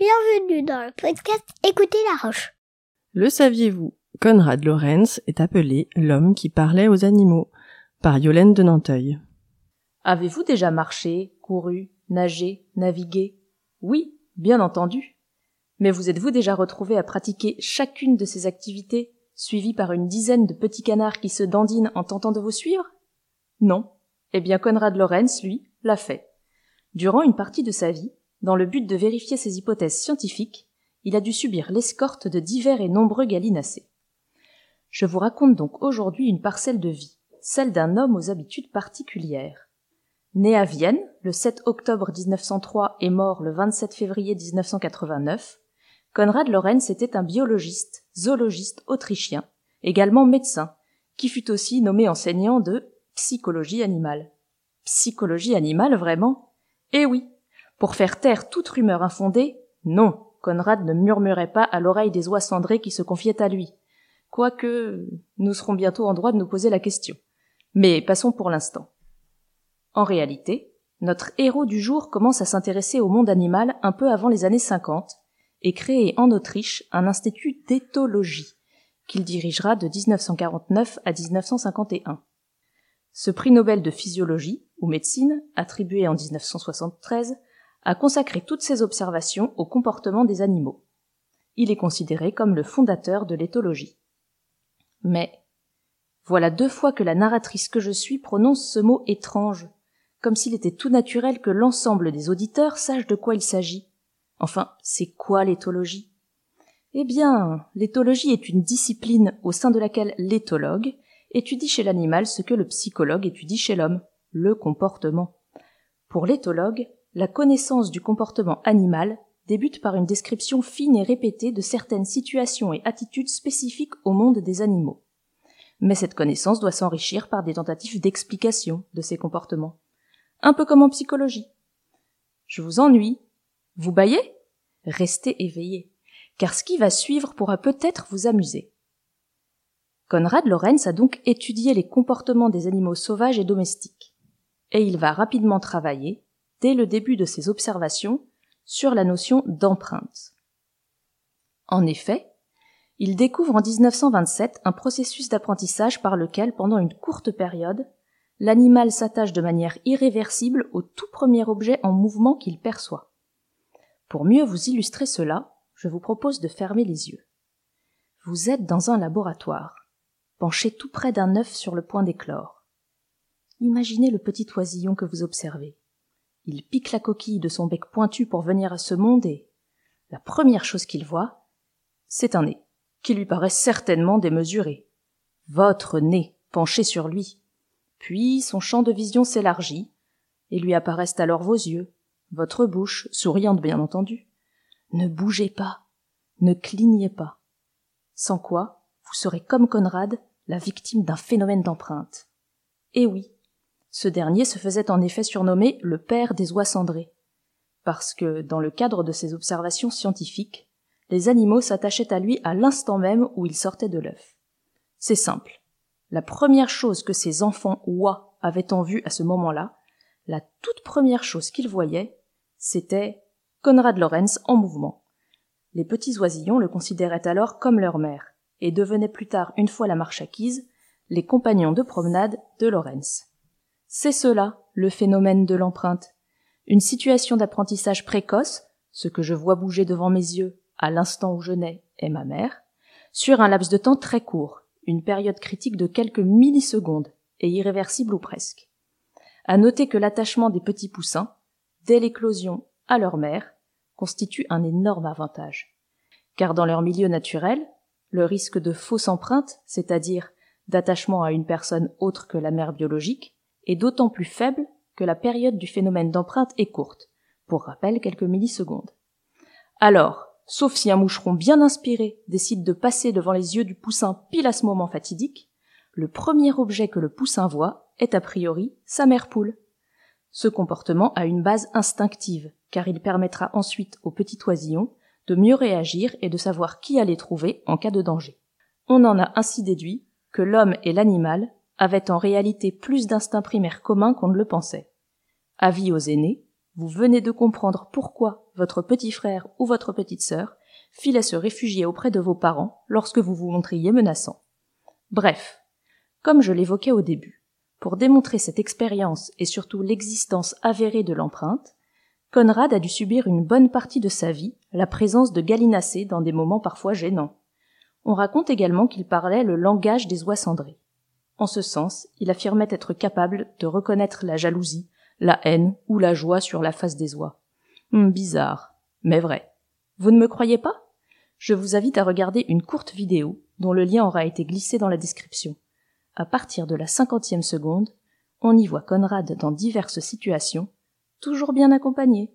Bienvenue dans le podcast Écoutez la roche. Le saviez-vous Conrad Lorenz est appelé l'homme qui parlait aux animaux par Yolène de Nanteuil. Avez-vous déjà marché, couru, nagé, navigué? Oui, bien entendu. Mais vous êtes-vous déjà retrouvé à pratiquer chacune de ces activités, suivi par une dizaine de petits canards qui se dandinent en tentant de vous suivre? Non. Eh bien, Conrad Lorenz, lui, l'a fait. Durant une partie de sa vie, dans le but de vérifier ses hypothèses scientifiques, il a dû subir l'escorte de divers et nombreux gallinacés. Je vous raconte donc aujourd'hui une parcelle de vie, celle d'un homme aux habitudes particulières. Né à Vienne le 7 octobre 1903 et mort le 27 février 1989, Konrad Lorenz était un biologiste, zoologiste autrichien, également médecin, qui fut aussi nommé enseignant de psychologie animale. Psychologie animale, vraiment? Eh oui, pour faire taire toute rumeur infondée, non, Conrad ne murmurait pas à l'oreille des oies cendrées qui se confiaient à lui. Quoique nous serons bientôt en droit de nous poser la question. Mais passons pour l'instant. En réalité, notre héros du jour commence à s'intéresser au monde animal un peu avant les années 50 et crée en Autriche un institut d'éthologie qu'il dirigera de 1949 à 1951. Ce prix Nobel de physiologie ou médecine, attribué en 1973, a consacré toutes ses observations au comportement des animaux. Il est considéré comme le fondateur de l'éthologie. Mais voilà deux fois que la narratrice que je suis prononce ce mot étrange, comme s'il était tout naturel que l'ensemble des auditeurs sachent de quoi il s'agit. Enfin, c'est quoi l'éthologie? Eh bien, l'éthologie est une discipline au sein de laquelle l'éthologue étudie chez l'animal ce que le psychologue étudie chez l'homme, le comportement. Pour l'éthologue, la connaissance du comportement animal débute par une description fine et répétée de certaines situations et attitudes spécifiques au monde des animaux. Mais cette connaissance doit s'enrichir par des tentatives d'explication de ces comportements. Un peu comme en psychologie. Je vous ennuie Vous baillez? Restez éveillé, car ce qui va suivre pourra peut-être vous amuser. Conrad Lorenz a donc étudié les comportements des animaux sauvages et domestiques. Et il va rapidement travailler, dès le début de ses observations sur la notion d'empreinte. En effet, il découvre en 1927 un processus d'apprentissage par lequel, pendant une courte période, l'animal s'attache de manière irréversible au tout premier objet en mouvement qu'il perçoit. Pour mieux vous illustrer cela, je vous propose de fermer les yeux. Vous êtes dans un laboratoire, penché tout près d'un œuf sur le point d'éclore. Imaginez le petit oisillon que vous observez. Il pique la coquille de son bec pointu pour venir à ce monde et la première chose qu'il voit, c'est un nez, qui lui paraît certainement démesuré. Votre nez, penché sur lui. Puis son champ de vision s'élargit, et lui apparaissent alors vos yeux, votre bouche, souriante bien entendu. Ne bougez pas, ne clignez pas. Sans quoi, vous serez comme Conrad, la victime d'un phénomène d'empreinte. Et oui, ce dernier se faisait en effet surnommer le père des oies cendrées, parce que, dans le cadre de ses observations scientifiques, les animaux s'attachaient à lui à l'instant même où il sortait de l'œuf. C'est simple. La première chose que ces enfants oies avaient en vue à ce moment-là, la toute première chose qu'ils voyaient, c'était Conrad Lorenz en mouvement. Les petits oisillons le considéraient alors comme leur mère, et devenaient plus tard, une fois la marche acquise, les compagnons de promenade de Lorenz. C'est cela, le phénomène de l'empreinte. Une situation d'apprentissage précoce, ce que je vois bouger devant mes yeux à l'instant où je nais est ma mère, sur un laps de temps très court, une période critique de quelques millisecondes, et irréversible ou presque. À noter que l'attachement des petits poussins, dès l'éclosion à leur mère, constitue un énorme avantage. Car dans leur milieu naturel, le risque de fausse empreinte, c'est-à-dire d'attachement à une personne autre que la mère biologique, est d'autant plus faible que la période du phénomène d'empreinte est courte, pour rappel quelques millisecondes. Alors, sauf si un moucheron bien inspiré décide de passer devant les yeux du poussin pile à ce moment fatidique, le premier objet que le poussin voit est a priori sa mère poule. Ce comportement a une base instinctive, car il permettra ensuite au petit oisillon de mieux réagir et de savoir qui aller trouver en cas de danger. On en a ainsi déduit que l'homme et l'animal avait en réalité plus d'instinct primaire commun qu'on ne le pensait. Avis aux aînés, vous venez de comprendre pourquoi votre petit frère ou votre petite sœur filait se réfugier auprès de vos parents lorsque vous vous montriez menaçant. Bref, comme je l'évoquais au début, pour démontrer cette expérience et surtout l'existence avérée de l'empreinte, Conrad a dû subir une bonne partie de sa vie la présence de gallinacés dans des moments parfois gênants. On raconte également qu'il parlait le langage des oies cendrées. En ce sens, il affirmait être capable de reconnaître la jalousie, la haine ou la joie sur la face des oies. Hum, bizarre, mais vrai. Vous ne me croyez pas? Je vous invite à regarder une courte vidéo dont le lien aura été glissé dans la description. À partir de la cinquantième seconde, on y voit Conrad dans diverses situations, toujours bien accompagné.